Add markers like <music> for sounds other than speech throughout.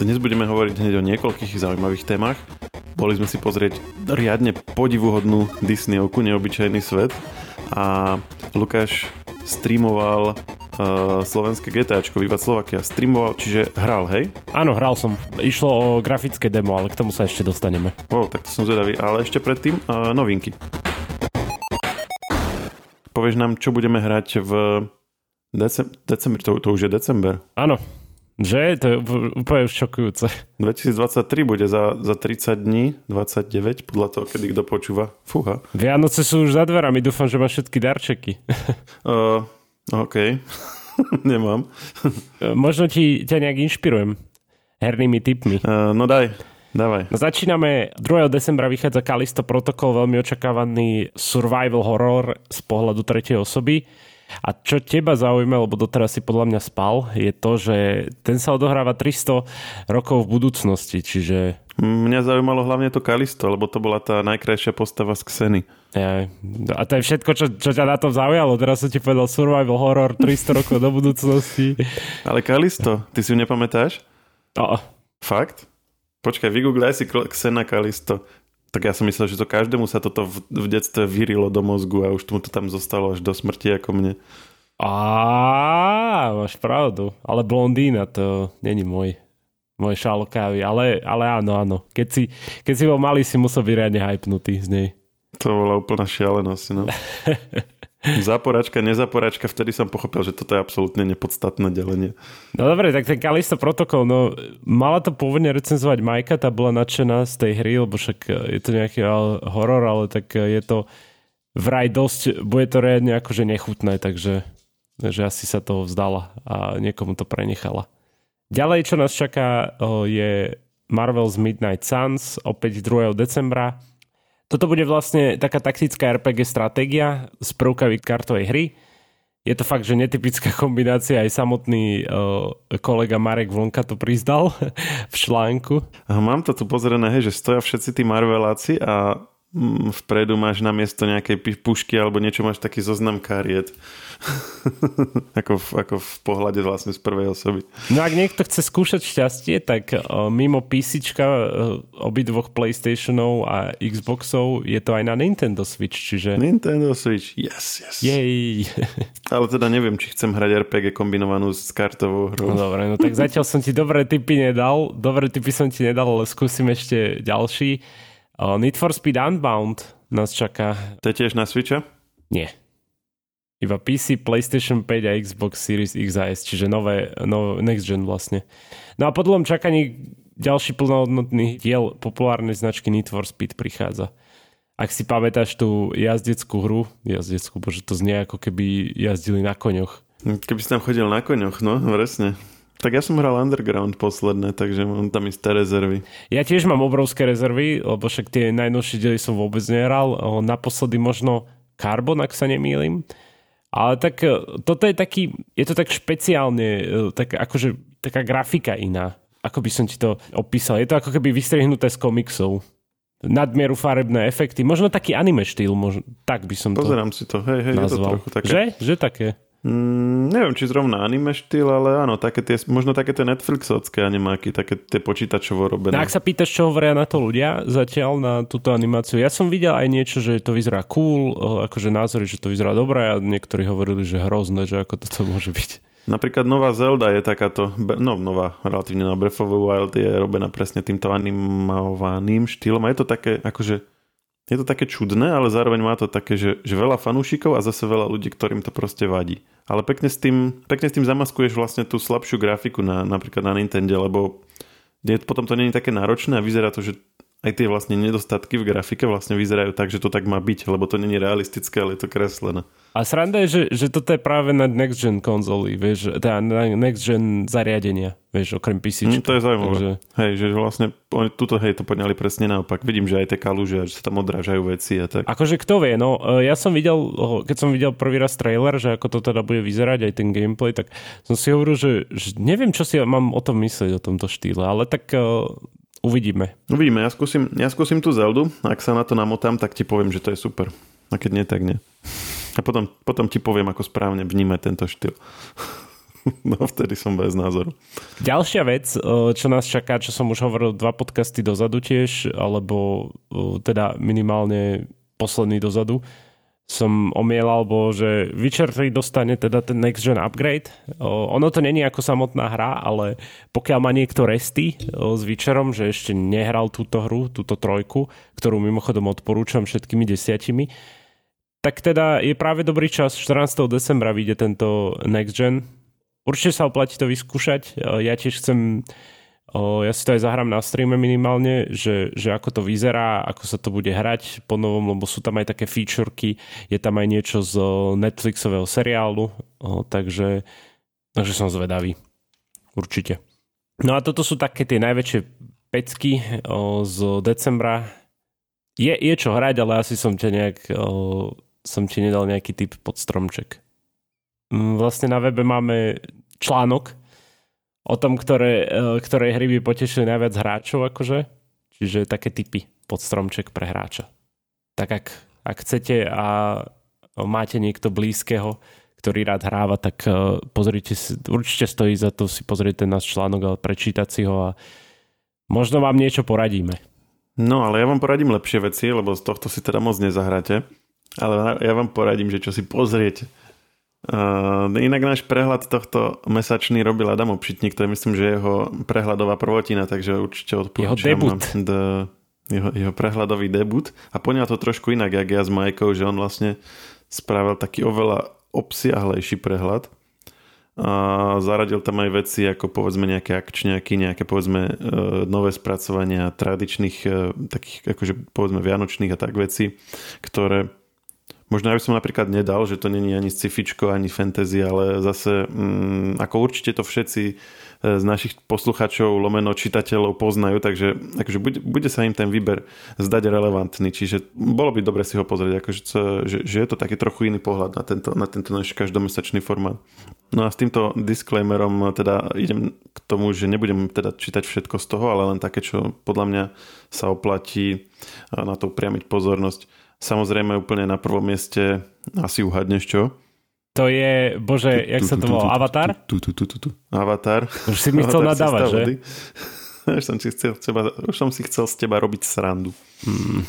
Dnes budeme hovoriť hneď o niekoľkých zaujímavých témach. Boli sme si pozrieť riadne podivuhodnú Disneyovku Neobyčajný svet a Lukáš streamoval uh, slovenské GTAčko Viva Slovakia. Streamoval, čiže hral, hej? Áno, hral som. Išlo o grafické demo, ale k tomu sa ešte dostaneme. O, tak to som zvedavý. Ale ešte predtým uh, novinky. Povieš nám, čo budeme hrať v decem- december, to, to už je december. Áno, že? To je úplne šokujúce. 2023 bude za, za 30 dní, 29, podľa toho, kedy kto počúva. Fúha. Vianoce sú už za dverami, dúfam, že máš všetky darčeky. <laughs> uh, OK, <laughs> nemám. Možno ti, ťa nejak inšpirujem hernými tipmi. Uh, no daj, Dávaj. No, začíname, 2. decembra vychádza Kalisto Protocol, veľmi očakávaný survival horror z pohľadu tretej osoby. A čo teba zaujíma, lebo doteraz si podľa mňa spal, je to, že ten sa odohráva 300 rokov v budúcnosti, čiže... Mňa zaujímalo hlavne to Kalisto, lebo to bola tá najkrajšia postava z Xeny. Ja, a to je všetko, čo, čo ťa na tom zaujalo. Teraz som ti povedal survival horror 300 rokov do budúcnosti. Ale Kalisto, ty si ju nepamätáš? No. Fakt? Počkaj, vygooglaj si Xena Kalisto. Tak ja som myslel, že to každému sa toto v, v detstve vyrilo do mozgu a už tomu to tam zostalo až do smrti ako mne. Á, máš pravdu. Ale blondína to není môj, môj šalokávy. Ale, ale áno, áno. Keď si, keď si bol malý, si musel byť riadne hypnutý z nej. To bola úplná šialenosť, no. <laughs> Záporačka, nezaporačka, vtedy som pochopil, že toto je absolútne nepodstatné delenie. No dobre, tak ten Kalisto protokol, no mala to pôvodne recenzovať Majka, tá bola nadšená z tej hry, lebo však e, je to nejaký horor, ale tak e, je to vraj dosť, bude to reálne akože nechutné, takže že asi sa toho vzdala a niekomu to prenechala. Ďalej, čo nás čaká, je Marvel's Midnight Suns, opäť 2. decembra toto bude vlastne taká taktická RPG stratégia s prvkami kartovej hry. Je to fakt, že netypická <laughs> kombinácia, aj samotný uh, kolega Marek Vlnka to prizdal <laughs> v článku. Mám to tu pozrené, hej, že stoja všetci tí Marveláci a vpredu máš na miesto nejakej pušky alebo niečo máš taký zoznam kariet. <laughs> ako, v, ako v pohľade vlastne z prvej osoby. No ak niekto chce skúšať šťastie, tak uh, mimo PC uh, obidvoch PlayStationov a Xboxov je to aj na Nintendo Switch, čiže... Nintendo Switch, yes, yes. Jej. <laughs> Ale teda neviem, či chcem hrať RPG kombinovanú s kartovou hrou. No dobre, no tak zatiaľ som ti dobré typy nedal, dobré typy som ti nedal, ale skúsim ešte ďalší. Need for Speed Unbound nás čaká. To je tiež na Switcha? Nie. Iba PC, PlayStation 5 a Xbox Series X a S, čiže nové, nové next gen vlastne. No a po dlhom čakaní ďalší plnohodnotný diel populárnej značky Need for Speed prichádza. Ak si pamätáš tú jazdeckú hru, jazdeckú, bože to znie ako keby jazdili na koňoch. Keby si tam chodil na koňoch, no, presne. Tak ja som hral Underground posledné, takže mám tam isté rezervy. Ja tiež mám obrovské rezervy, lebo však tie najnovšie diely som vôbec nehral. Naposledy možno Carbon, ak sa nemýlim. Ale tak e, toto je taký, je to tak špeciálne, e, tak akože taká grafika iná. Ako by som ti to opísal. Je to ako keby vystrihnuté z komiksov. Nadmieru farebné efekty. Možno taký anime štýl, možno, tak by som Pozerám to si to. Hej, hej, nazval. je to trochu také. Že? Že také? Mm, neviem, či zrovna anime štýl, ale áno, také tie, možno také tie Netflixovské animáky, také tie počítačovo robené. No, ak sa pýtaš, čo hovoria na to ľudia zatiaľ na túto animáciu, ja som videl aj niečo, že to vyzerá cool, akože názory, že to vyzerá dobré a niektorí hovorili, že hrozné, že ako toto môže byť. Napríklad nová Zelda je takáto, no nová, relatívne na Breath of the Wild je robená presne týmto animovaným štýlom a je to také akože je to také čudné, ale zároveň má to také, že, že veľa fanúšikov a zase veľa ľudí, ktorým to proste vadí. Ale pekne s tým, pekne s tým zamaskuješ vlastne tú slabšiu grafiku na, napríklad na Nintendo, lebo je, potom to je také náročné a vyzerá to, že aj tie vlastne nedostatky v grafike vlastne vyzerajú tak, že to tak má byť, lebo to není realistické, ale je to kreslené. A sranda je, že, že toto je práve na next gen konzoly, vieš, teda na next gen zariadenia, vieš, okrem PC. Mm, to je zaujímavé. Takže... Hej, že vlastne oni tuto hej to poňali presne naopak. Vidím, že aj tie kaluže, že sa tam odrážajú veci a tak. Akože kto vie, no e, ja som videl, keď som videl prvý raz trailer, že ako to teda bude vyzerať, aj ten gameplay, tak som si hovoril, že, že neviem, čo si mám o tom myslieť, o tomto štýle, ale tak e, Uvidíme. Uvidíme, ja skúsim, ja skúsim tú Zeldu, ak sa na to namotám, tak ti poviem, že to je super. A keď nie, tak nie. A potom, potom ti poviem, ako správne vnímať tento štýl. <laughs> no vtedy som bez názoru. Ďalšia vec, čo nás čaká, čo som už hovoril dva podcasty dozadu tiež, alebo teda minimálne posledný dozadu, som omielal, bo že Witcher 3 dostane teda ten next gen upgrade. Ono to není ako samotná hra, ale pokiaľ má niekto resty s Witcherom, že ešte nehral túto hru, túto trojku, ktorú mimochodom odporúčam všetkými desiatimi, tak teda je práve dobrý čas, 14. decembra vyjde tento next gen. Určite sa oplatí to vyskúšať. Ja tiež chcem Ja si to aj zahrám na streame minimálne, že, že ako to vyzerá, ako sa to bude hrať po novom, lebo sú tam aj také featureky, je tam aj niečo z Netflixového seriálu, takže, takže som zvedavý. Určite. No a toto sú také tie najväčšie pecky z decembra. Je, je čo hrať, ale asi som ťa nejak, som ti nedal nejaký typ pod stromček. Mm, vlastne na webe máme článok, o tom, ktoré, e, ktoré hry by potešili najviac hráčov, akože. Čiže také typy pod stromček pre hráča. Tak ak, ak chcete a máte niekto blízkeho, ktorý rád hráva, tak e, pozrite si, určite stojí za to si pozrieť ten náš článok, ale prečítať si ho a možno vám niečo poradíme. No, ale ja vám poradím lepšie veci, lebo z tohto si teda moc nezahráte. Ale ja vám poradím, že čo si pozriete. Uh, inak náš prehľad tohto mesačný robil Adam Obšitník, to je myslím, že jeho prehľadová prvotina, takže určite odporúčam. Jeho debut. The, jeho, jeho prehľadový debut a poňal to trošku inak, jak ja s Majkou, že on vlastne spravil taký oveľa obsiahlejší prehľad a zaradil tam aj veci ako povedzme nejaké akčňaky, nejaké povedzme e, nové spracovania tradičných e, takých akože povedzme vianočných a tak veci, ktoré Možno ja by som napríklad nedal, že to není ani scifičko, ani fantasy, ale zase mm, ako určite to všetci e, z našich posluchačov, lomeno čitateľov poznajú, takže akože bude, bude sa im ten výber zdať relevantný, čiže bolo by dobre si ho pozrieť, akože, že, že je to taký trochu iný pohľad na tento, na tento náš každomesačný formát. No a s týmto disclaimerom teda idem k tomu, že nebudem teda čítať všetko z toho, ale len také, čo podľa mňa sa oplatí na to upriamiť pozornosť. Samozrejme úplne na prvom mieste asi uhadneš čo? To je, bože, jak sa to volá, Avatar? Avatar. Už si mi chcel nadávať, že? <laughs> Už som, si chcel, teba, už som si chcel z teba robiť srandu. Hmm.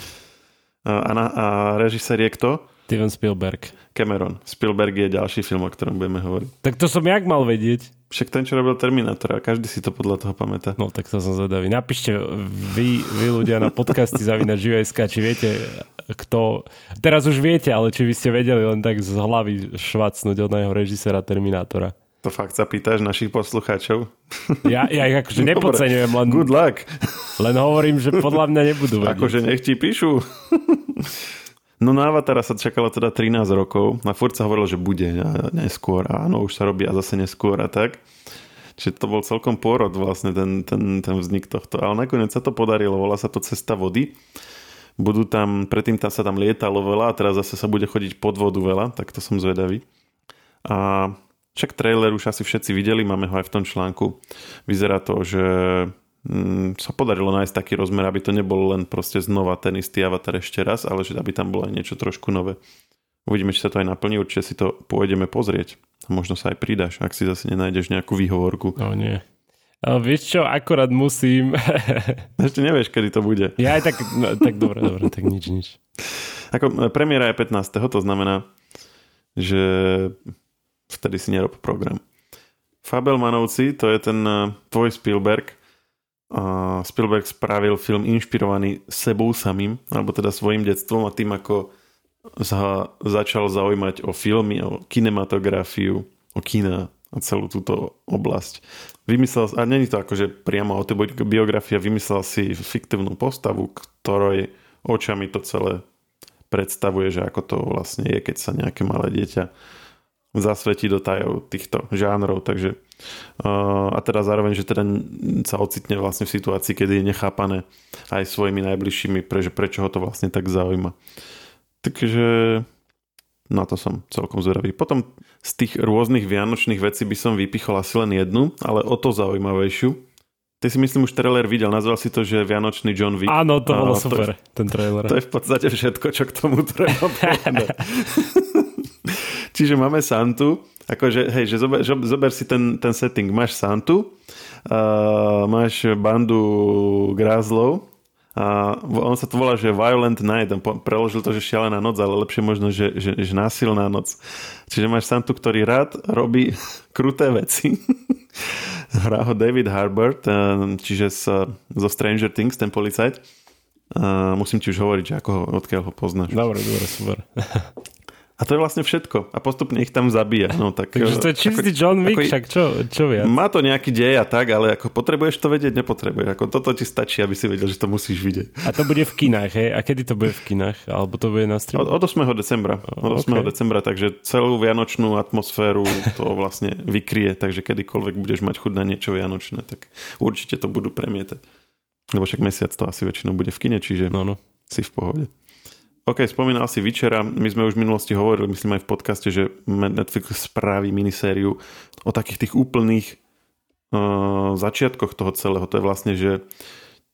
A, na, a režisér je kto? Steven Spielberg. Cameron. Spielberg je ďalší film, o ktorom budeme hovoriť. Tak to som jak mal vedieť? Však ten, čo robil Terminator a každý si to podľa toho pamätá. No tak to som zvedavý. Napíšte vy, vy ľudia na podcasty <laughs> Zavina Živejska, či viete, kto... Teraz už viete, ale či by ste vedeli len tak z hlavy švacnúť od jeho režisera Terminátora. To fakt sa pýtaš našich poslucháčov? Ja, ja ich akože <laughs> nepodceňujem, len... Good luck. Len hovorím, že podľa mňa nebudú vedieť. Akože nech ti píšu. <laughs> No na Avatara sa čakalo teda 13 rokov a furt sa hovorilo, že bude neskôr a áno, už sa robí a zase neskôr a tak. Čiže to bol celkom pôrod vlastne ten, ten, ten vznik tohto. Ale nakoniec sa to podarilo, volá sa to Cesta vody. Budú tam, predtým tam sa tam lietalo veľa a teraz zase sa bude chodiť pod vodu veľa, tak to som zvedavý. A však trailer už asi všetci videli, máme ho aj v tom článku. Vyzerá to, že mm, sa podarilo nájsť taký rozmer, aby to nebol len proste znova ten istý avatar ešte raz, ale že aby tam bolo aj niečo trošku nové. Uvidíme, či sa to aj naplní, určite si to pôjdeme pozrieť. A možno sa aj pridáš, ak si zase nenájdeš nejakú výhovorku. No nie. A vieš čo, akorát musím... <laughs> Ešte nevieš, kedy to bude. Ja aj tak, no, tak dobre, dobre, tak nič, nič. Ako e, premiéra je 15. To znamená, že vtedy si nerob program. Fabelmanovci, to je ten e, tvoj Spielberg, Spielberg spravil film inšpirovaný sebou samým, alebo teda svojim detstvom a tým, ako sa začal zaujímať o filmy, o kinematografiu, o kina a celú túto oblasť. Vymyslel, a není to akože priamo autobiografia, vymyslel si fiktívnu postavu, ktorej očami to celé predstavuje, že ako to vlastne je, keď sa nejaké malé dieťa zasvetí do tajov týchto žánrov, takže uh, a teda zároveň, že teda sa ocitne vlastne v situácii, kedy je nechápané aj svojimi najbližšími, pre, prečo ho to vlastne tak zaujíma. Takže na to som celkom zvedavý. Potom z tých rôznych vianočných vecí by som vypichol asi len jednu, ale o to zaujímavejšiu. Ty si myslím už trailer videl, nazval si to, že Vianočný John Wick. Áno, to bolo super, to, ten trailer. To je v podstate všetko, čo k tomu treba povedať. <laughs> Čiže máme Santu Akože, hej, že zober, zober si ten, ten setting. Máš Santu, uh, máš bandu grázlov, a on sa to volá, že Violent Night, preložil to, že šialená noc, ale lepšie možno, že, že, že násilná noc. Čiže máš Santu, ktorý rád robí <laughs> kruté veci. <laughs> Hrá ho David Harbert, čiže z, zo Stranger Things, ten policajt. Uh, musím ti už hovoriť, že ako ho, odkiaľ ho poznáš. Dobre, dobre, super. <laughs> A to je vlastne všetko. A postupne ich tam zabíja. No, tak, Takže to je čistý ako, John Wick, ako, však čo, čo viac? Má to nejaký dej a tak, ale ako potrebuješ to vedieť, nepotrebuješ. Ako toto ti stačí, aby si vedel, že to musíš vidieť. A to bude v kinách, hej? A kedy to bude v kinách? Alebo to bude na streamu? Od, od 8. decembra. Od 8. Okay. decembra, takže celú vianočnú atmosféru to <laughs> vlastne vykrie, takže kedykoľvek budeš mať chuť na niečo vianočné, tak určite to budú premietať. Lebo však mesiac to asi väčšinou bude v kine, čiže no, no. si v pohode. OK, spomínal si Vyčera, my sme už v minulosti hovorili, myslím aj v podcaste, že Netflix spraví minisériu o takých tých úplných uh, začiatkoch toho celého. To je vlastne, že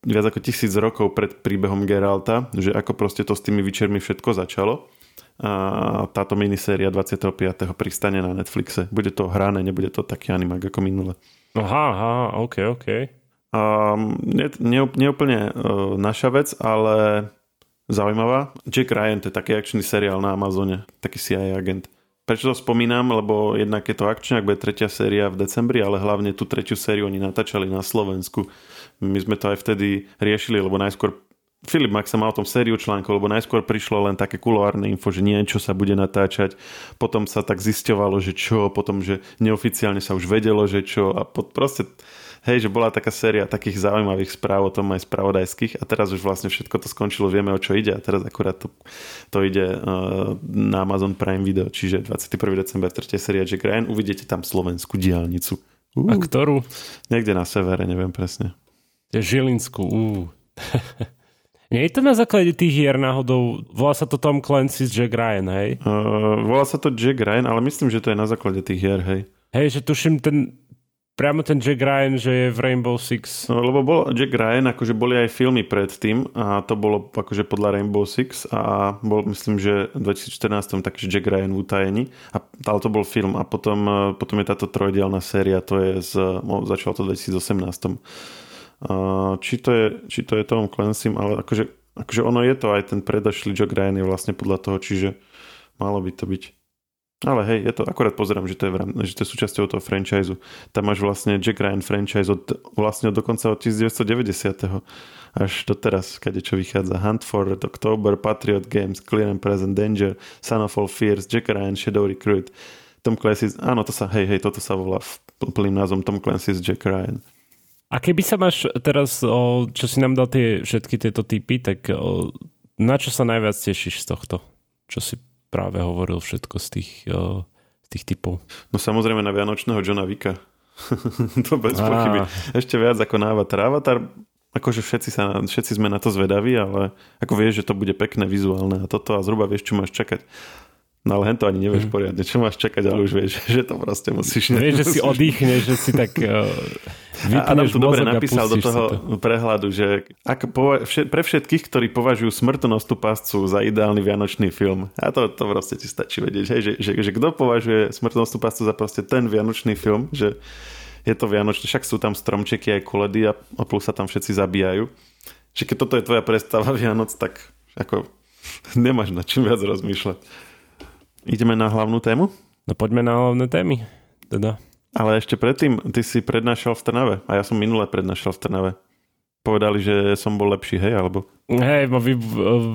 viac ako tisíc rokov pred príbehom Geralta, že ako proste to s tými Vyčermi všetko začalo. A táto miniséria 25. pristane na Netflixe. Bude to hrané, nebude to taký animák ako minule. Aha, aha, OK, OK. Um, nie, nie, nie úplne uh, naša vec, ale zaujímavá. Jack Ryan, to je taký akčný seriál na Amazone, taký CIA agent. Prečo to spomínam? Lebo jednak je to akčný, ak bude tretia séria v decembri, ale hlavne tú tretiu sériu oni natáčali na Slovensku. My sme to aj vtedy riešili, lebo najskôr Filip Max mal o tom sériu článkov, lebo najskôr prišlo len také kuloárne info, že niečo sa bude natáčať, potom sa tak zisťovalo, že čo, potom, že neoficiálne sa už vedelo, že čo a pod, proste Hej, že bola taká séria takých zaujímavých správ o tom aj spravodajských a teraz už vlastne všetko to skončilo, vieme o čo ide a teraz akurát to, to ide uh, na Amazon Prime Video, čiže 21. december 3. séria Jack Ryan, uvidíte tam slovenskú diálnicu. Uh, a ktorú? Niekde na severe, neviem presne. Žilinskú, uh. <laughs> Nie je to na základe tých hier náhodou, volá sa to Tom Clancy's Jack Ryan, hej? Uh, volá sa to Jack Ryan, ale myslím, že to je na základe tých hier, hej. Hej, že tuším ten, priamo ten Jack Ryan, že je v Rainbow Six. No, lebo bol Jack Ryan, akože boli aj filmy predtým a to bolo akože podľa Rainbow Six a bol myslím, že v 2014 taký Jack Ryan v utajení, a, ale to bol film a potom, e, potom je táto trojdielna séria, to je z, no, začalo to v 2018. Uh, či, to je, či to je Tom Clancy, ale akože, akože ono je to aj ten predošlý Jack Ryan je vlastne podľa toho, čiže malo by to byť. Ale hej, je to, akorát pozerám, že to je, že to je súčasťou toho franchise. Tam máš vlastne Jack Ryan franchise od, vlastne od dokonca od 1990. až do teraz, kade čo vychádza. Hunt for October, Patriot Games, Clear and Present Danger, Son of All Fears, Jack Ryan, Shadow Recruit, Tom Clancy's, áno, to sa, hej, hej, toto sa volá plným názvom Tom Clancy's Jack Ryan. A keby sa máš teraz, čo si nám dal tie, všetky tieto typy, tak na čo sa najviac tešíš z tohto? Čo si práve hovoril všetko z tých, uh, z tých typov. No samozrejme na Vianočného Johna Vika. <laughs> to bez ah. pochyby. Ešte viac ako na Avatar. Avatar, akože všetci, sa, všetci sme na to zvedaví, ale ako vieš, že to bude pekné, vizuálne a toto a zhruba vieš, čo máš čakať. No ale hen to ani nevieš mm. poriadne, čo máš čakať, ale už vieš, <laughs> že to proste musíš. Vieš, že si <laughs> oddychneš, že si tak uh, Adam to dobre napísal do toho to. prehľadu, že ak pova- všet, pre všetkých, ktorí považujú smrtonostú páscu za ideálny vianočný film, a to, to proste ti stačí vedieť, hej, že, že, že kto považuje smrtonostú páscu za proste ten vianočný film, že je to vianočný, však sú tam stromčeky aj kuledy a, a plus sa tam všetci zabíjajú. Že keď toto je tvoja predstava <laughs> Vianoc, tak ako nemáš na čím viac rozmýšľať. Ideme na hlavnú tému? No poďme na hlavné témy. Teda. Ale ešte predtým, ty si prednášal v Trnave a ja som minule prednášal v Trnave. Povedali, že som bol lepší, hej, alebo? Hej, vy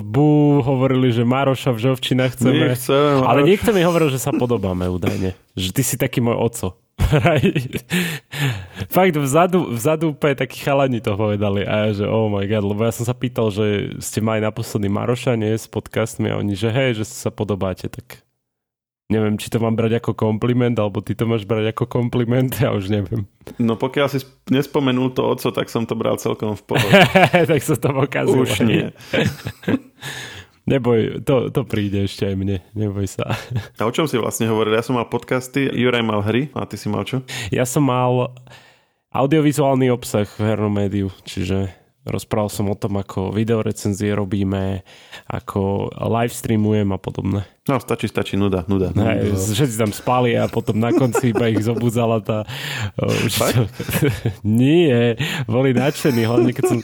Bu hovorili, že Maroša v Žovčinách chceme. Nechcem, ale niekto mi hovoril, že sa podobáme údajne. Že ty si taký môj oco. <laughs> Fakt vzadu, vzadu úplne takí chalani to povedali a ja, že oh my god, lebo ja som sa pýtal, že ste mali naposledy Maroša, nie, s podcastmi a oni, že hej, že sa podobáte, tak neviem, či to mám brať ako kompliment, alebo ty to máš brať ako kompliment, ja už neviem. No pokiaľ si nespomenul to oco, tak som to bral celkom v pohode. <laughs> tak sa to pokazilo. Už nie. <laughs> Neboj, to, to príde ešte aj mne, neboj sa. A o čom si vlastne hovoril? Ja som mal podcasty, Juraj mal hry a ty si mal čo? Ja som mal audiovizuálny obsah v hernom médiu, čiže Rozprával som o tom, ako videorecenzie robíme, ako live streamujem a podobne. No, stačí, stačí, nuda, nuda. Hej, všetci tam spali a potom na konci iba ich zobudzala tá... To... <laughs> Nie, boli nadšení, hlavne keď som...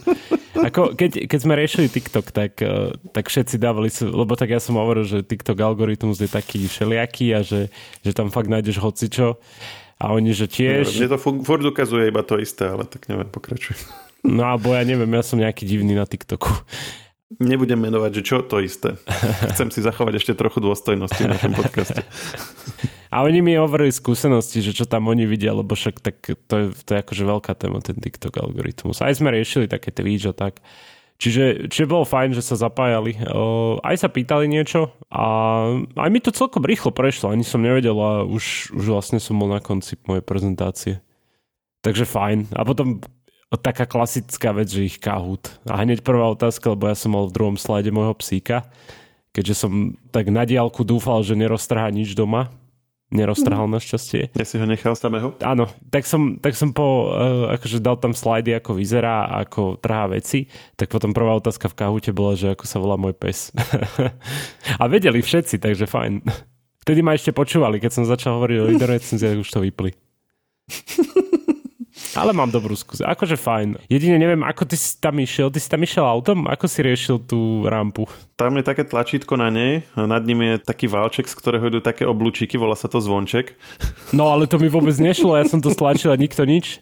Ako, keď, keď sme riešili TikTok, tak, e, tak všetci dávali, lebo tak ja som hovoril, že TikTok algoritmus je taký všelijaký a že, že tam fakt nájdeš hocičo. A oni, že tiež... Mne to furt ukazuje iba to isté, ale tak neviem, pokračuj. No alebo ja neviem, ja som nejaký divný na TikToku. Nebudem menovať, že čo to isté. Chcem si zachovať ešte trochu dôstojnosti na tom podcaste. A oni mi hovorili skúsenosti, že čo tam oni vidia, lebo však tak to je, to je akože veľká téma, ten TikTok algoritmus. Aj sme riešili také Twitch a tak. Čiže, čiže bolo fajn, že sa zapájali. Uh, aj sa pýtali niečo a aj mi to celkom rýchlo prešlo. Ani som nevedel a už, už vlastne som bol na konci mojej prezentácie. Takže fajn. A potom taká klasická vec, že ich kahút. A hneď prvá otázka, lebo ja som mal v druhom slajde môjho psíka, keďže som tak na diálku dúfal, že neroztrhá nič doma. Neroztrhal mm. našťastie. Ja si ho nechal samého? Áno, tak som, tak som po, uh, akože dal tam slajdy, ako vyzerá, ako trhá veci, tak potom prvá otázka v kahúte bola, že ako sa volá môj pes. <laughs> a vedeli všetci, takže fajn. Vtedy ma ešte počúvali, keď som začal hovoriť o <laughs> videorecenziách, už to vypli. <laughs> Ale mám dobrú skúsenosť. Akože fajn. Jedine neviem, ako ty si tam išiel. Ty si tam išiel autom? Ako si riešil tú rampu? Tam je také tlačítko na nej. Nad ním je taký válček, z ktorého idú také oblúčiky. Volá sa to zvonček. <laughs> No ale to mi vôbec nešlo. Ja som to stlačil a nikto nič.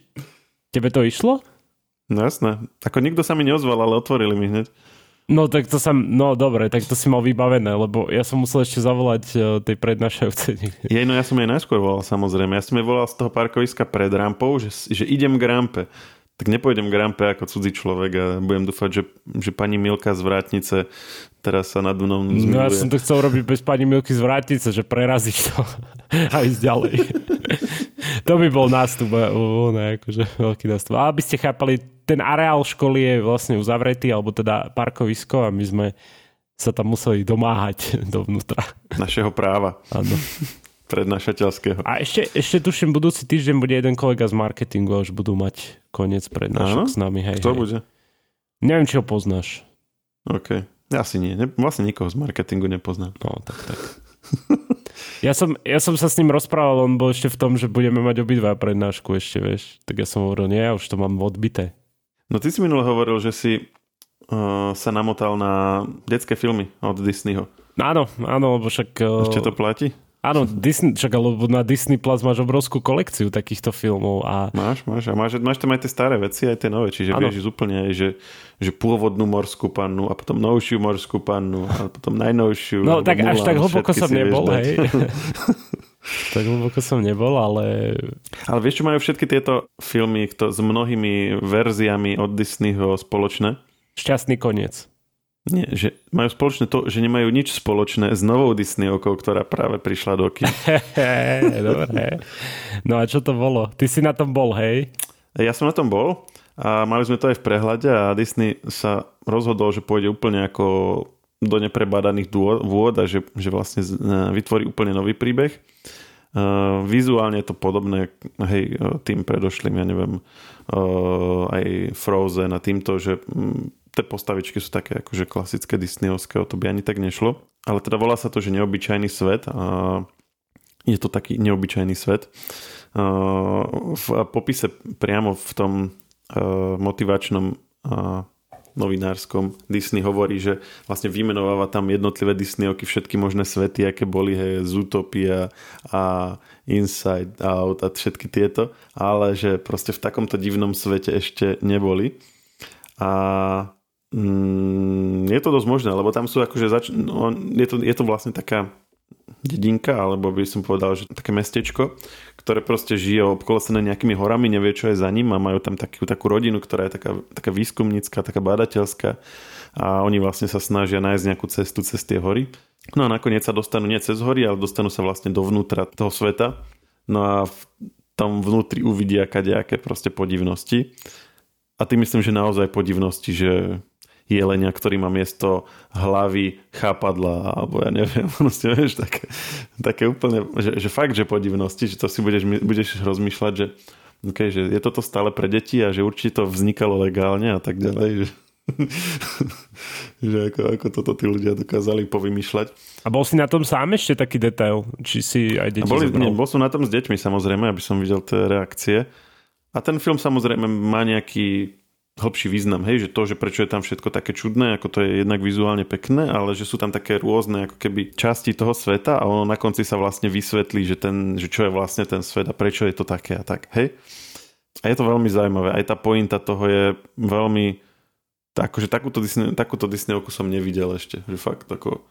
Tebe to išlo? No jasné. Ako nikto sa mi neozval, ale otvorili mi hneď. No tak to som, no dobre, tak to si mal vybavené, lebo ja som musel ešte zavolať uh, tej prednášajúcej. Jej, no ja som jej najskôr volal samozrejme. Ja som jej volal z toho parkoviska pred rampou, že, že idem k rampe. Tak nepôjdem k rampe ako cudzí človek a budem dúfať, že, že pani Milka z Vrátnice teraz sa nad mnou zmiluje. No ja som to chcel robiť bez pani Milky z Vrátnice, že prerazíš to <laughs> a ísť ďalej. <laughs> to by bol nástup, ne, akože veľký nástup. A aby ste chápali, ten areál školy je vlastne uzavretý, alebo teda parkovisko a my sme sa tam museli domáhať <laughs> dovnútra. Našeho práva. Áno. Prednášateľského. A ešte, ešte tuším, budúci týždeň bude jeden kolega z marketingu a už budú mať koniec prednášok s nami. Hej, Kto hej. bude? Neviem, či ho poznáš. OK. Asi nie. Ne, vlastne nikoho z marketingu nepoznám. No, tak, tak. <laughs> Ja som, ja som sa s ním rozprával, on bol ešte v tom, že budeme mať obidva prednášku ešte, vieš. Tak ja som hovoril, nie, ja už to mám odbité. No ty si minule hovoril, že si uh, sa namotal na detské filmy od Disneyho. Áno, áno, lebo však... Uh, Ešte to platí? Áno, Disney, čak, lebo na Disney Plus máš obrovskú kolekciu takýchto filmov. A... Máš, máš. A máš, máš tam aj tie staré veci, aj tie nové. Čiže ano. vieš úplne aj, že, že pôvodnú morskú pannu a potom novšiu morskú pannu a potom najnovšiu. No tak Mulan, až tak hlboko som nebol, hej. <laughs> tak hlboko som nebol, ale... Ale vieš, čo majú všetky tieto filmy kto, s mnohými verziami od Disneyho spoločné? Šťastný koniec. Nie, že majú spoločné to, že nemajú nič spoločné s novou Disneyovkou, ktorá práve prišla do kin. <laughs> Dobre. No a čo to bolo? Ty si na tom bol, hej? Ja som na tom bol a mali sme to aj v prehľade a Disney sa rozhodol, že pôjde úplne ako do neprebádaných vôd a že, že vlastne vytvorí úplne nový príbeh. Uh, vizuálne je to podobné hej, tým predošlým, ja neviem, uh, aj Frozen a týmto, že um, tie postavičky sú také akože klasické Disneyovské, to by ani tak nešlo. Ale teda volá sa to, že neobyčajný svet a je to taký neobyčajný svet. V popise priamo v tom motivačnom novinárskom Disney hovorí, že vlastne vymenováva tam jednotlivé Disneyovky všetky možné svety, aké boli, hej, Zootopia a Inside Out a všetky tieto, ale že proste v takomto divnom svete ešte neboli. A mm, je to dosť možné, lebo tam sú akože zač- no, je, to, je to vlastne taká dedinka, alebo by som povedal, že také mestečko, ktoré proste žije obkolesené nejakými horami, nevie, čo je za ním a majú tam takú, takú rodinu, ktorá je taká, taká výskumnícka, taká bádateľská a oni vlastne sa snažia nájsť nejakú cestu cez tie hory. No a nakoniec sa dostanú nie cez hory, ale dostanú sa vlastne dovnútra toho sveta. No a v, tam vnútri uvidia kadejaké proste podivnosti. A ty myslím, že naozaj podivnosti, že jelenia, ktorý má miesto hlavy, chápadla, alebo ja neviem, <laughs> proste, vieš, také, také úplne, že, že fakt, že podivnosti, že to si budeš, budeš rozmýšľať, že okay, že je toto stále pre deti a že určite to vznikalo legálne a tak ďalej. Že, <laughs> že ako, ako toto tí ľudia dokázali povymýšľať. A bol si na tom sám ešte taký detail? Či si aj deti boli, nie, bol som na tom s deťmi samozrejme, aby som videl tie reakcie. A ten film samozrejme má nejaký hĺbší význam, hej, že to, že prečo je tam všetko také čudné, ako to je jednak vizuálne pekné, ale že sú tam také rôzne ako keby časti toho sveta a ono na konci sa vlastne vysvetlí, že, ten, že čo je vlastne ten svet a prečo je to také a tak, hej. A je to veľmi zaujímavé. Aj tá pointa toho je veľmi... Akože takúto, Disney, takúto Disneyovku som nevidel ešte. Že fakt ako...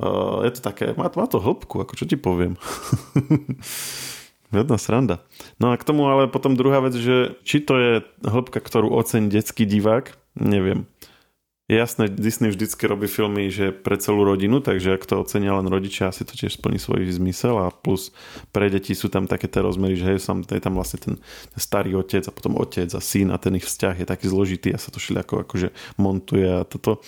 Uh, je to také... Má, má to hĺbku, ako čo ti poviem. <laughs> Jedna sranda. No a k tomu ale potom druhá vec, že či to je hĺbka, ktorú ocení detský divák, neviem. Je jasné, Disney vždycky robí filmy, že pre celú rodinu, takže ak to ocenia len rodičia, asi to tiež splní svoj zmysel a plus pre deti sú tam také tie rozmery, že hej, sam, je tam vlastne ten, ten starý otec a potom otec a syn a ten ich vzťah je taký zložitý a sa to všelijako akože montuje a toto.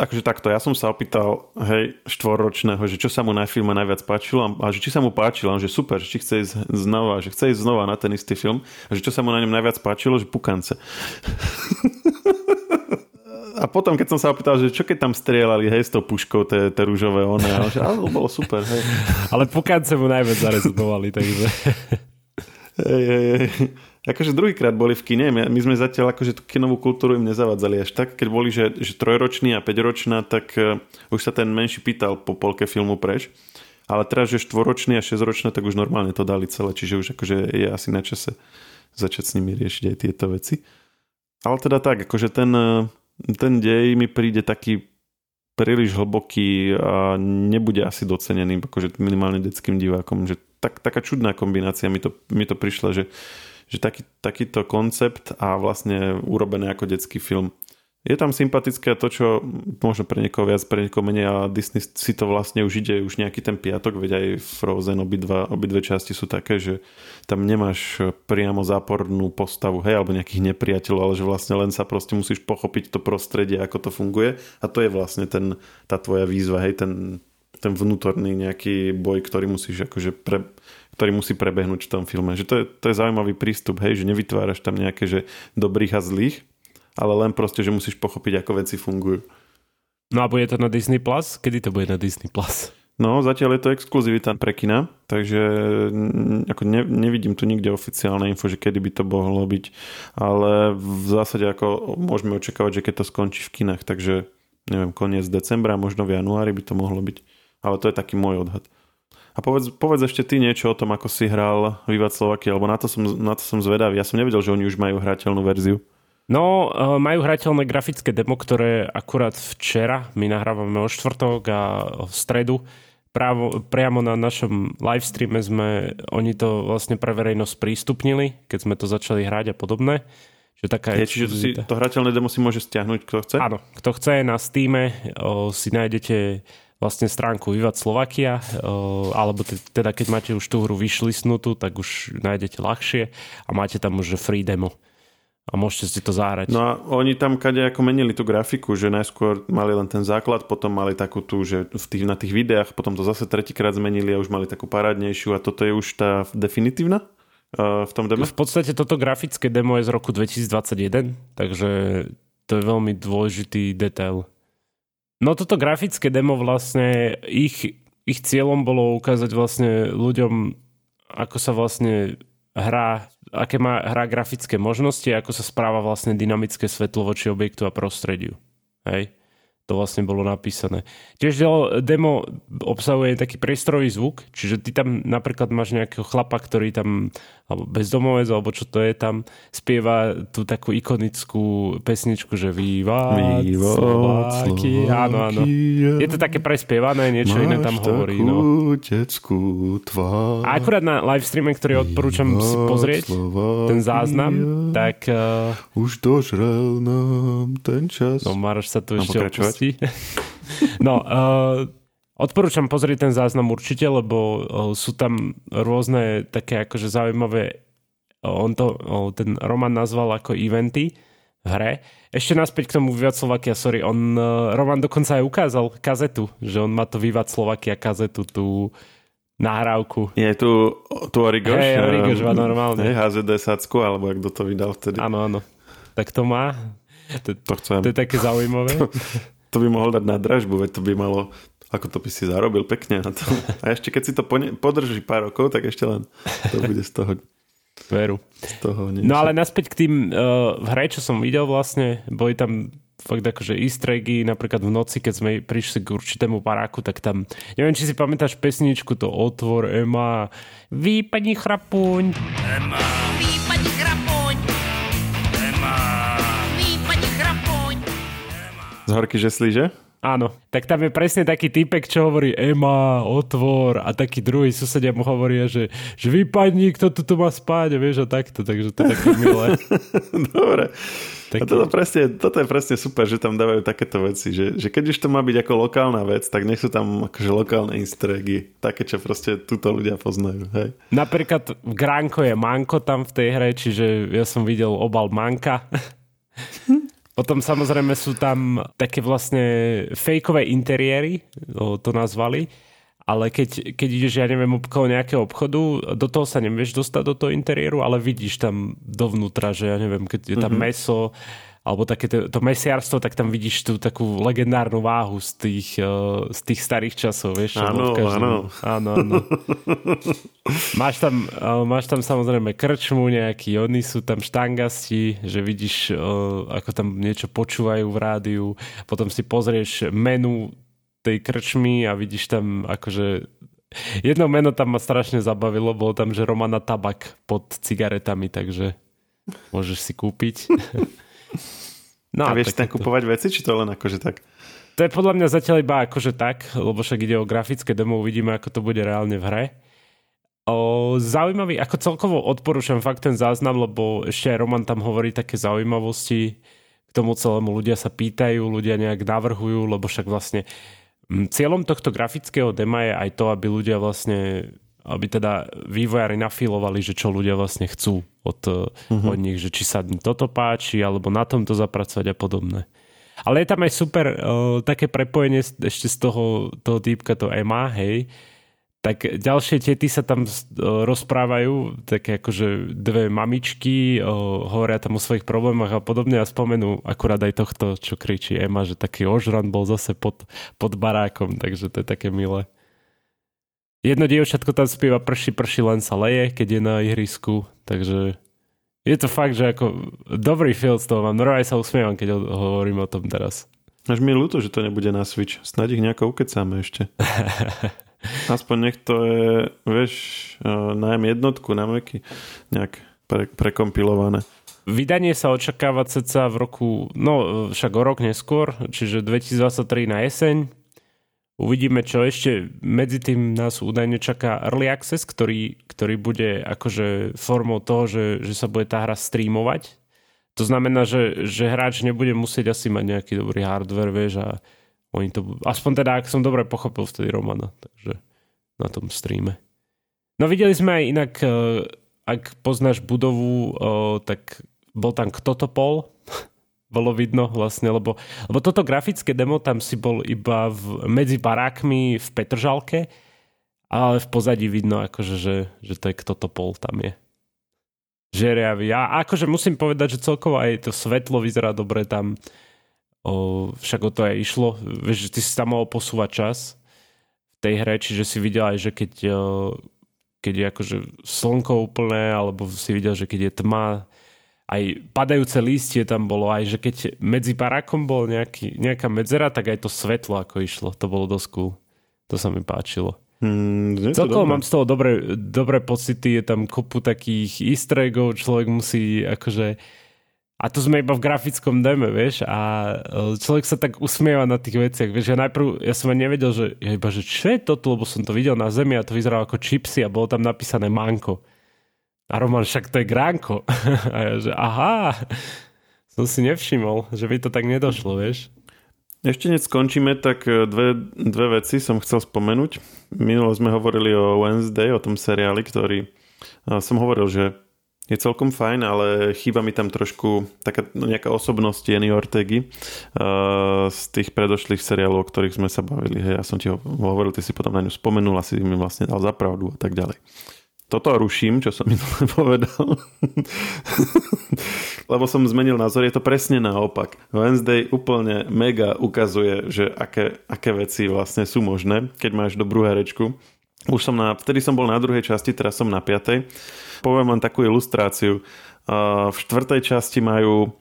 Takže takto, ja som sa opýtal, hej, štvorročného, že čo sa mu na filme najviac páčilo a že či sa mu páčilo, že super, že či chce ísť znova, že chce ísť znova na ten istý film a že čo sa mu na ňom najviac páčilo, že pukance. <laughs> a potom, keď som sa opýtal, že čo keď tam strieľali, hej, s tou puškou, tie, tie rúžové one, ale že áno, bolo super, hej. <laughs> Ale pukance mu najviac zarezonovali, takže... <laughs> Hej, hej, hej. Akože druhýkrát boli v kine, my sme zatiaľ akože tú kinovú kultúru im nezavadzali až tak, keď boli, že, že trojročný a päťročná, tak uh, už sa ten menší pýtal po polke filmu preč. Ale teraz, že štvoročný a šesťročný, tak už normálne to dali celé, čiže už akože je asi na čase začať s nimi riešiť aj tieto veci. Ale teda tak, akože ten, uh, ten dej mi príde taký príliš hlboký a nebude asi docenený akože minimálne detským divákom. Že tak, taká čudná kombinácia mi to, mi to prišla, že, že taký, takýto koncept a vlastne urobené ako detský film je tam sympatické to, čo možno pre niekoho viac, pre niekoho menej a Disney si to vlastne už ide už nejaký ten piatok, veď aj Frozen obidva, obidve časti sú také, že tam nemáš priamo zápornú postavu, hej, alebo nejakých nepriateľov, ale že vlastne len sa proste musíš pochopiť to prostredie, ako to funguje a to je vlastne ten, tá tvoja výzva, hej, ten, ten vnútorný nejaký boj, ktorý musíš akože pre, ktorý musí prebehnúť v tom filme. Že to je, to je zaujímavý prístup, hej, že nevytváraš tam nejaké že dobrých a zlých, ale len proste, že musíš pochopiť, ako veci fungujú. No a bude to na Disney Plus? Kedy to bude na Disney Plus? No, zatiaľ je to exkluzivita pre kina, takže ako ne, nevidím tu nikde oficiálne info, že kedy by to mohlo byť, ale v zásade ako môžeme očakávať, že keď to skončí v kinách, takže neviem, koniec decembra, možno v januári by to mohlo byť, ale to je taký môj odhad. A povedz, povedz ešte ty niečo o tom, ako si hral Vivat Slovakia, lebo na to, som, na to som zvedavý. Ja som nevedel, že oni už majú hrateľnú verziu. No, eh, majú hrateľné grafické demo, ktoré akurát včera, my nahrávame o štvrtok a v stredu, právo, priamo na našom live streame sme, oni to vlastne pre verejnosť prístupnili, keď sme to začali hrať a podobné. Že taká je, čiže si, to hrateľné demo si môže stiahnuť, kto chce? Áno, kto chce na Steam si nájdete vlastne stránku Vivat Slovakia, alebo teda keď máte už tú hru vyšlisnutú, tak už nájdete ľahšie a máte tam už free demo a môžete si to zahrať. No a oni tam kade ako menili tú grafiku, že najskôr mali len ten základ, potom mali takú tú, že v tých, na tých videách, potom to zase tretíkrát zmenili a už mali takú parádnejšiu a toto je už tá definitívna uh, v tom demo? V podstate toto grafické demo je z roku 2021, takže to je veľmi dôležitý detail. No toto grafické demo vlastne, ich, ich cieľom bolo ukázať vlastne ľuďom, ako sa vlastne hrá aké má hra grafické možnosti, ako sa správa vlastne dynamické svetlo voči objektu a prostrediu. Hej? To vlastne bolo napísané. Tiež demo obsahuje taký priestorový zvuk, čiže ty tam napríklad máš nejakého chlapa, ktorý tam, alebo bezdomovec, alebo čo to je tam, spieva tú takú ikonickú pesničku, že Viva, Viva Slováky. Áno, áno. Je to také prespievané, niečo iné tam hovorí. No. tvár. A akurát na live streame, ktorý odporúčam si pozrieť, Slováky, ten záznam, tak... Uh... Už dožrel nám ten čas. No Maroš sa tu ešte udalosti. <laughs> no, uh, odporúčam pozrieť ten záznam určite, lebo uh, sú tam rôzne také akože zaujímavé, uh, on to, uh, ten Roman nazval ako eventy v hre. Ešte naspäť k tomu Vivat Slovakia, sorry, on, Roman dokonca aj ukázal kazetu, že on má to Vivat Slovakia kazetu, tú nahrávku. Je tu, tu Origoš. Hej, Origoš má normálne. Hej, HZD Sacku, alebo kto to vydal vtedy. Áno, áno. Tak to má. To, to chcem. To je také zaujímavé. To, to by mohol dať na dražbu, veď to by malo ako to by si zarobil pekne na to. A ešte keď si to podrží pár rokov, tak ešte len to bude z toho Veru. Z toho niečo. No ale naspäť k tým uh, v hre, čo som videl vlastne, boli tam fakt akože easter eggy, napríklad v noci, keď sme prišli k určitému paráku, tak tam, neviem, či si pamätáš pesničku, to otvor Ema, výpadni chrapuň. Ema, výpadni chrapuň. Ema, výpadni chrapuň. Z horky žeslí, že? Áno, tak tam je presne taký typek, čo hovorí Ema, otvor a taký druhý susedia mu hovoria, že, že vypadni, kto tu, tu má spať, vieš, a takto, takže to je také milé. <laughs> Dobre. Taký... A toto, presne, toto je presne super, že tam dávajú takéto veci, že, že keď už to má byť ako lokálna vec, tak nech sú tam akože lokálne easter eggy, také, čo proste túto ľudia poznajú. Hej. Napríklad v Gránko je Manko tam v tej hre, čiže ja som videl obal Manka. <laughs> Potom samozrejme sú tam také vlastne fejkové interiéry, to nazvali, ale keď, keď ideš, ja neviem, okolo nejakého obchodu, do toho sa nevieš dostať do toho interiéru, ale vidíš tam dovnútra, že ja neviem, keď je tam mm-hmm. meso, alebo také to, to mesiarstvo, tak tam vidíš tú takú legendárnu váhu z tých, uh, z tých starých časov, vieš? Áno, áno. Áno, áno. <laughs> máš, tam, uh, máš tam samozrejme krčmu nejaký, oni sú tam štangasti, že vidíš, uh, ako tam niečo počúvajú v rádiu, potom si pozrieš menu tej krčmy a vidíš tam akože Jedno meno tam ma strašne zabavilo, bolo tam, že Romana Tabak pod cigaretami, takže môžeš si kúpiť. <laughs> No, a vieš tam kupovať veci, či to len akože tak? To je podľa mňa zatiaľ iba akože tak, lebo však ide o grafické demo, uvidíme, ako to bude reálne v hre. O, zaujímavý, ako celkovo odporúčam fakt ten záznam, lebo ešte aj Roman tam hovorí také zaujímavosti k tomu celému. Ľudia sa pýtajú, ľudia nejak navrhujú, lebo však vlastne cieľom tohto grafického dema je aj to, aby ľudia vlastne aby teda vývojári nafilovali, že čo ľudia vlastne chcú od, uh-huh. od nich, že či sa toto páči, alebo na tomto zapracovať a podobné. Ale je tam aj super uh, také prepojenie ešte z toho, toho týpka, to Ema, hej, tak ďalšie tety sa tam uh, rozprávajú, také akože dve mamičky, uh, hovoria tam o svojich problémach a podobne a spomenú akurát aj tohto, čo kričí Ema, že taký ožran bol zase pod, pod barákom, takže to je také milé. Jedno dievčatko tam spieva prši, prši, len sa leje, keď je na ihrisku, takže je to fakt, že ako dobrý film z toho mám. Normálne sa usmievam, keď hovorím o tom teraz. Až mi je ľúto, že to nebude na Switch. Snad ich nejako ukecáme ešte. <laughs> Aspoň nech to je, vieš, e, najem jednotku na Meky nejak pre, prekompilované. Vydanie sa očakáva ceca v roku, no však o rok neskôr, čiže 2023 na jeseň. Uvidíme, čo ešte medzi tým nás údajne čaká Early Access, ktorý, ktorý bude akože formou toho, že, že sa bude tá hra streamovať. To znamená, že, že hráč nebude musieť asi mať nejaký dobrý hardware, vieš, a oni to, aspoň teda, ak som dobre pochopil vtedy Romana, takže na tom streame. No videli sme aj inak, eh, ak poznáš budovu, eh, tak bol tam kto to pol, <laughs> bolo vidno vlastne, lebo, lebo toto grafické demo tam si bol iba v, medzi barákmi v Petržalke, ale v pozadí vidno akože, že, že to je kto to pol tam je. Žeriavý. A akože musím povedať, že celkovo aj to svetlo vyzerá dobre tam. O, však o to aj išlo. Vieš, že ty si tam mohol posúvať čas v tej hre, čiže si videl aj, že keď, keď je akože slnko úplné, alebo si videl, že keď je tma, aj padajúce lístie tam bolo, aj že keď medzi barákom bol nejaký, nejaká medzera, tak aj to svetlo ako išlo. To bolo dosť cool. To sa mi páčilo. Hmm, Celkovo mám z toho dobré, dobré pocity, je tam kopu takých easter eggov, človek musí akože a tu sme iba v grafickom deme, vieš, a e, človek sa tak usmieva na tých veciach, vieš, ja najprv, ja som aj nevedel, že ja iba, že čo je toto, lebo som to videl na zemi a to vyzeralo ako čipsy a bolo tam napísané manko. A Roman, však to je gránko. <laughs> A ja, že aha, som si nevšimol, že by to tak nedošlo, vieš. Ešte než skončíme, tak e, dve, dve veci som chcel spomenúť. Minulo sme hovorili o Wednesday, o tom seriáli, ktorý som hovoril, že je celkom fajn, ale chýba mi tam trošku taká no, nejaká osobnosť Jenny Ortegy uh, z tých predošlých seriálov, o ktorých sme sa bavili. Hej, ja som ti hovoril, ty si potom na ňu spomenul, asi mi vlastne dal zapravdu a tak ďalej. Toto ruším, čo som minule <laughs> povedal. <laughs> Lebo som zmenil názor, je to presne naopak. Wednesday úplne mega ukazuje, že aké, aké veci vlastne sú možné, keď máš dobrú herečku. Už som na, vtedy som bol na druhej časti, teraz som na piatej Poviem vám takú ilustráciu. V štvrtej časti majú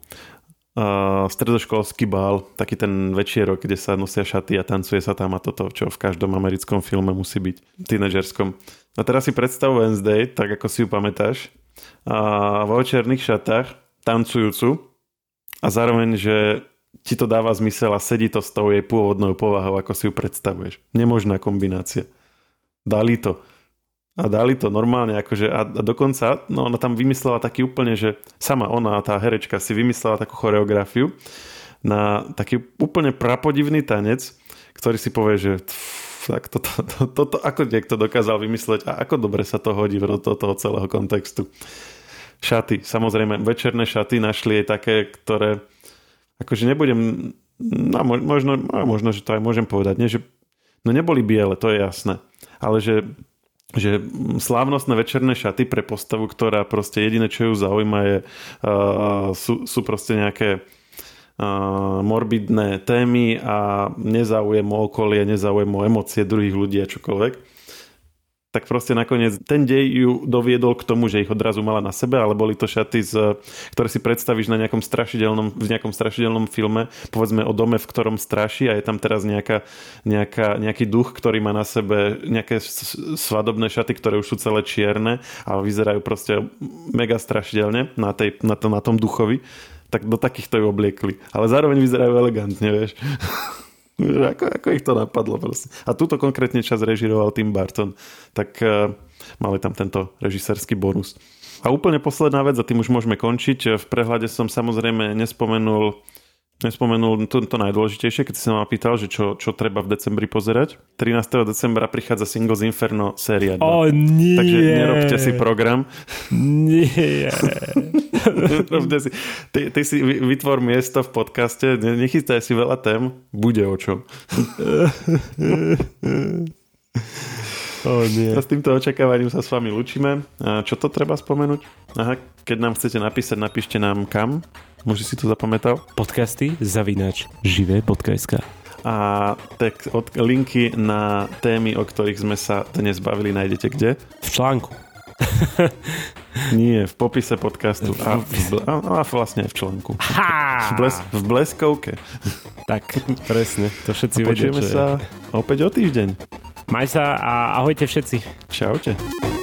stredoškolský bál, taký ten večierok, kde sa nosia šaty a tancuje sa tam a toto, čo v každom americkom filme musí byť, tínedžerskom. A teraz si predstav Wednesday, tak ako si ju pamätáš, a vo večerných šatách, tancujúcu a zároveň, že ti to dáva zmysel a sedí to s tou jej pôvodnou povahou, ako si ju predstavuješ. Nemožná kombinácia. Dali to a dali to normálne, akože a, a dokonca, no ona tam vymyslela taký úplne, že sama ona, tá herečka si vymyslela takú choreografiu na taký úplne prapodivný tanec, ktorý si povie, že tak toto, to, to, to, ako niekto dokázal vymysleť a ako dobre sa to hodí do toho, celého kontextu. Šaty, samozrejme, večerné šaty našli aj také, ktoré akože nebudem, no možno, no, možno, že to aj môžem povedať, nie, že no neboli biele, to je jasné, ale že že slávnostné večerné šaty pre postavu, ktorá proste jediné, čo ju zaujíma je, uh, sú, sú proste nejaké morbidné témy a nezaujem o okolie, nezaujem o emócie druhých ľudí a čokoľvek. Tak proste nakoniec ten dej ju doviedol k tomu, že ich odrazu mala na sebe, ale boli to šaty, z, ktoré si predstavíš na nejakom strašidelnom, v nejakom strašidelnom filme, povedzme o dome, v ktorom straší a je tam teraz nejaká, nejaká, nejaký duch, ktorý má na sebe nejaké svadobné šaty, ktoré už sú celé čierne a vyzerajú proste mega strašidelne na, tej, na, to, na tom duchovi tak do takýchto ju obliekli. Ale zároveň vyzerajú elegantne, vieš. <laughs> ako, ako ich to napadlo proste. A túto konkrétne čas režiroval Tim Barton, tak uh, mali tam tento režisérsky bonus. A úplne posledná vec, a tým už môžeme končiť. V prehľade som samozrejme nespomenul nespomenul to, to najdôležitejšie, keď si sa ma pýtal, že čo, čo treba v decembri pozerať. 13. decembra prichádza Singles Inferno séria 2. O nie! Takže nerobte si program. Nie. <laughs> nerobte si. Ty, ty si vytvor miesto v podcaste, nechystaj si veľa tém, bude o čom. Oh, nie. <laughs> A s týmto očakávaním sa s vami lučíme. A čo to treba spomenúť? Aha, keď nám chcete napísať, napíšte nám kam. Môže si to zapamätal? Podcasty zavinač živé.sk a tak od linky na témy, o ktorých sme sa dnes bavili, nájdete kde? V článku. <laughs> Nie, v popise podcastu a, v, a, a vlastne aj v článku. V, bles, v bleskovke. Tak, presne. To všetci vedia, sa opäť o týždeň. Maj sa a ahojte všetci. Čaute.